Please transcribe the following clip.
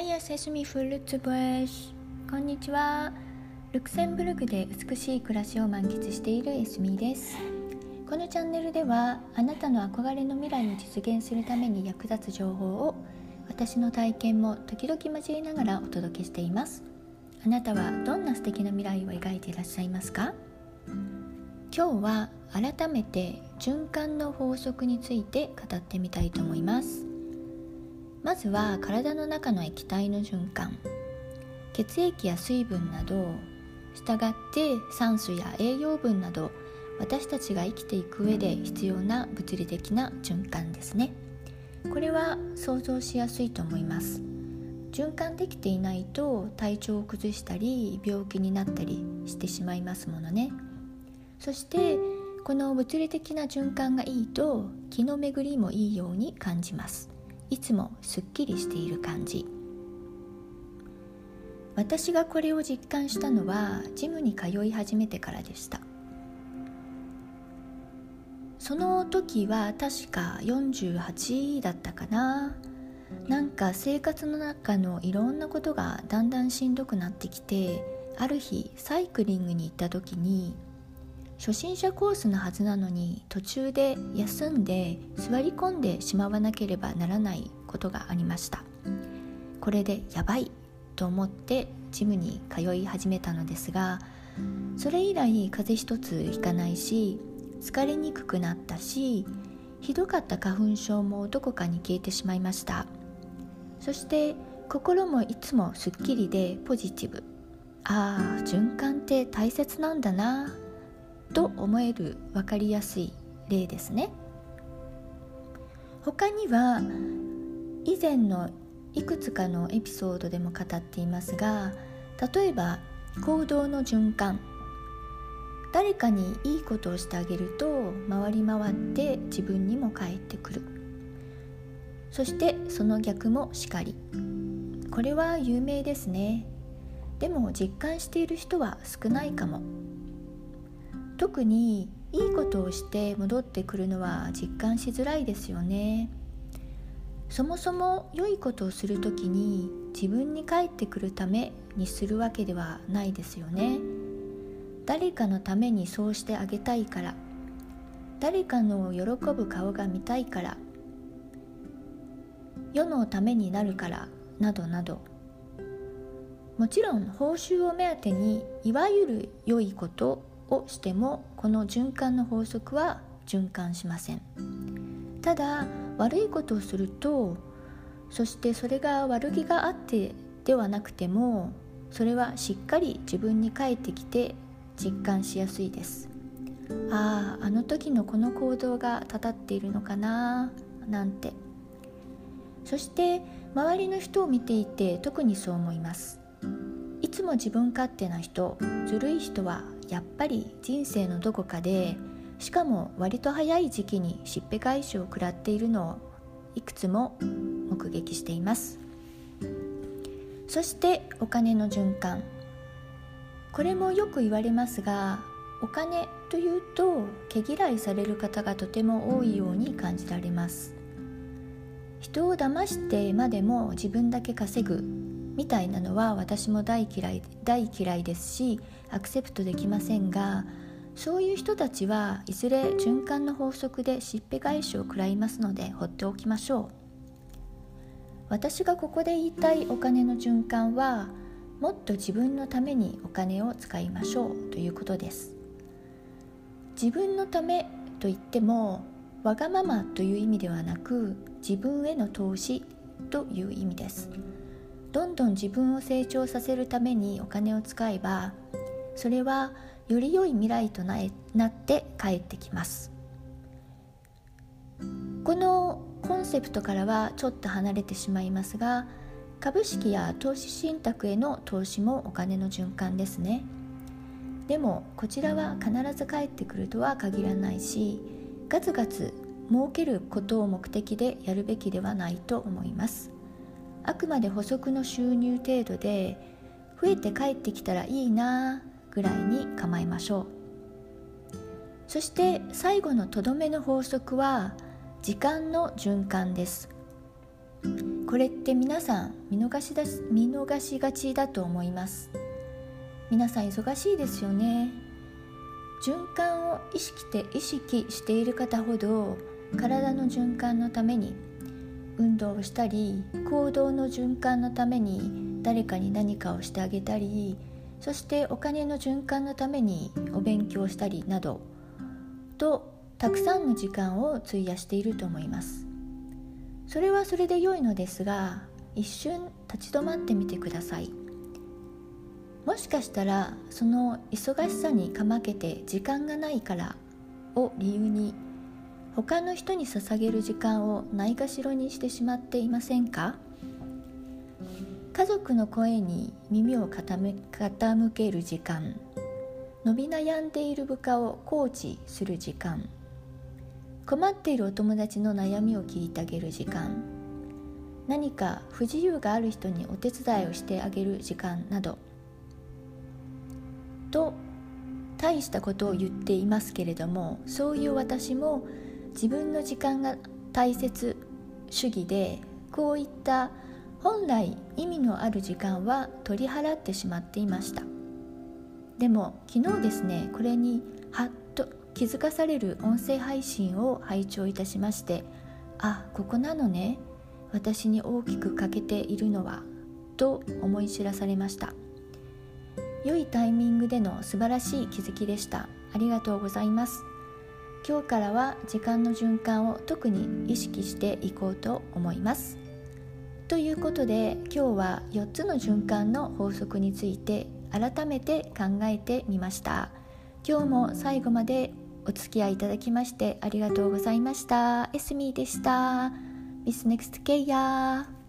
はいセスミフルツボエシ。こんにちは。ルクセンブルクで美しい暮らしを満喫しているエスミです。このチャンネルではあなたの憧れの未来を実現するために役立つ情報を私の体験も時々交えながらお届けしています。あなたはどんな素敵な未来を描いていらっしゃいますか？今日は改めて循環の法則について語ってみたいと思います。まずは体の中の液体の循環。血液や水分などしたがって酸素や栄養分など私たちが生きていく上で必要な物理的な循環ですね。これは想像しやすいと思います。循環できていないと体調を崩したり病気になったりしてしまいますものね。そしてこの物理的な循環がいいと気の巡りもいいように感じます。いつもすっきりしている感じ。私がこれを実感したのはジムに通い始めてからでした。その時は確か48だったかな。なんか生活の中のいろんなことがだんだんしんどくなってきてある日サイクリングに行った時に初心者コースのはずなのに途中で休んで座り込んでしまわなければならないことがありました。これでやばいと思ってジムに通い始めたのですがそれ以来風邪一つひかないし疲れにくくなったしひどかった花粉症もどこかに消えてしまいました。そして心もいつもすっきりでポジティブああ循環って大切なんだなと思える分かりやすい例ですね。他には以前のいくつかのエピソードでも語っていますが例えば行動の循環。誰かにいいことをしてあげると回り回って自分にも返ってくる。そしてその逆もしかり。これは有名ですね。でも実感している人は少ないかも。特にいいことをして戻ってくるのは実感しづらいですよね。そもそも良いことをする時に自分に返ってくるためにするわけではないですよね。誰かのためにそうしてあげたいから。誰かの喜ぶ顔が見たいから。世のためになるから。などなど。もちろん報酬を目当てにいわゆる良いことをしてもこの循環の法則は循環しません。ただ悪いことをするとそしてそれが悪気があってではなくてもそれはしっかり自分に返ってきて実感しやすいです。あああの時のこの行動がたたっているのかななんて。そして周りの人を見ていて特にそう思います。いつも自分勝手な人ずるい人はやっぱり人生のどこかでしかも割と早い時期にしっぺ返しを食らっているのをいくつも目撃しています。そしてお金の循環。これもよく言われますがお金というと毛嫌いされる方がとても多いように感じられます。人を騙してまでも自分だけ稼ぐ。みたいなのは私も大嫌い大嫌いですしアクセプトできませんがそういう人たちはいずれ循環の法則でしっぺ返しを食らいますので放っておきましょう。私がここで言いたいお金の循環はもっと自分のためにお金を使いましょうということです。自分のためと言ってもわがままという意味ではなく自分への投資という意味です。どんどん自分を成長させるためにお金を使えばそれはより良い未来となって帰ってきます。このコンセプトからはちょっと離れてしまいますが株式や投資信託への投資もお金の循環ですね。でもこちらは必ず帰ってくるとは限らないしガツガツ儲けることを目的でやるべきではないと思います。あくまで補足の収入程度で増えて帰ってきたらいいなぐらいに構えましょう。そして最後のとどめの法則は時間の循環です。これって皆さん見逃しだ見逃しがちだと思います。皆さん忙しいですよね。循環を意識て意識している方ほど体の循環のために運動をしたり行動の循環のために誰かに何かをしてあげたりそしてお金の循環のためにお勉強したりなどとたくさんの時間を費やしていると思います。それはそれで良いのですが一瞬立ち止まってみてください。もしかしたらその忙しさにかまけて時間がないからを理由に他の人に捧げる時間をないがしろにしてしまっていませんか？家族の声に耳を傾ける時間。伸び悩んでいる部下をコーチする時間。困っているお友達の悩みを聞いてあげる時間。何か不自由がある人にお手伝いをしてあげる時間など。と大したことを言っていますけれどもそういう私も自分の時間が大切主義でこういった本来意味のある時間は取り払ってしまっていました。でも昨日ですねこれにはっと気づかされる音声配信を拝聴いたしましてあここなのね私に大きく欠けているのはと思い知らされました。良いタイミングでの素晴らしい気づきでした。ありがとうございます。今日からは時間の循環を特に意識していこうと思います。ということで今日は4つの循環の法則について改めて考えてみました。今日も最後までお付き合いいただきましてありがとうございました。エスミーでした。Miss Next K や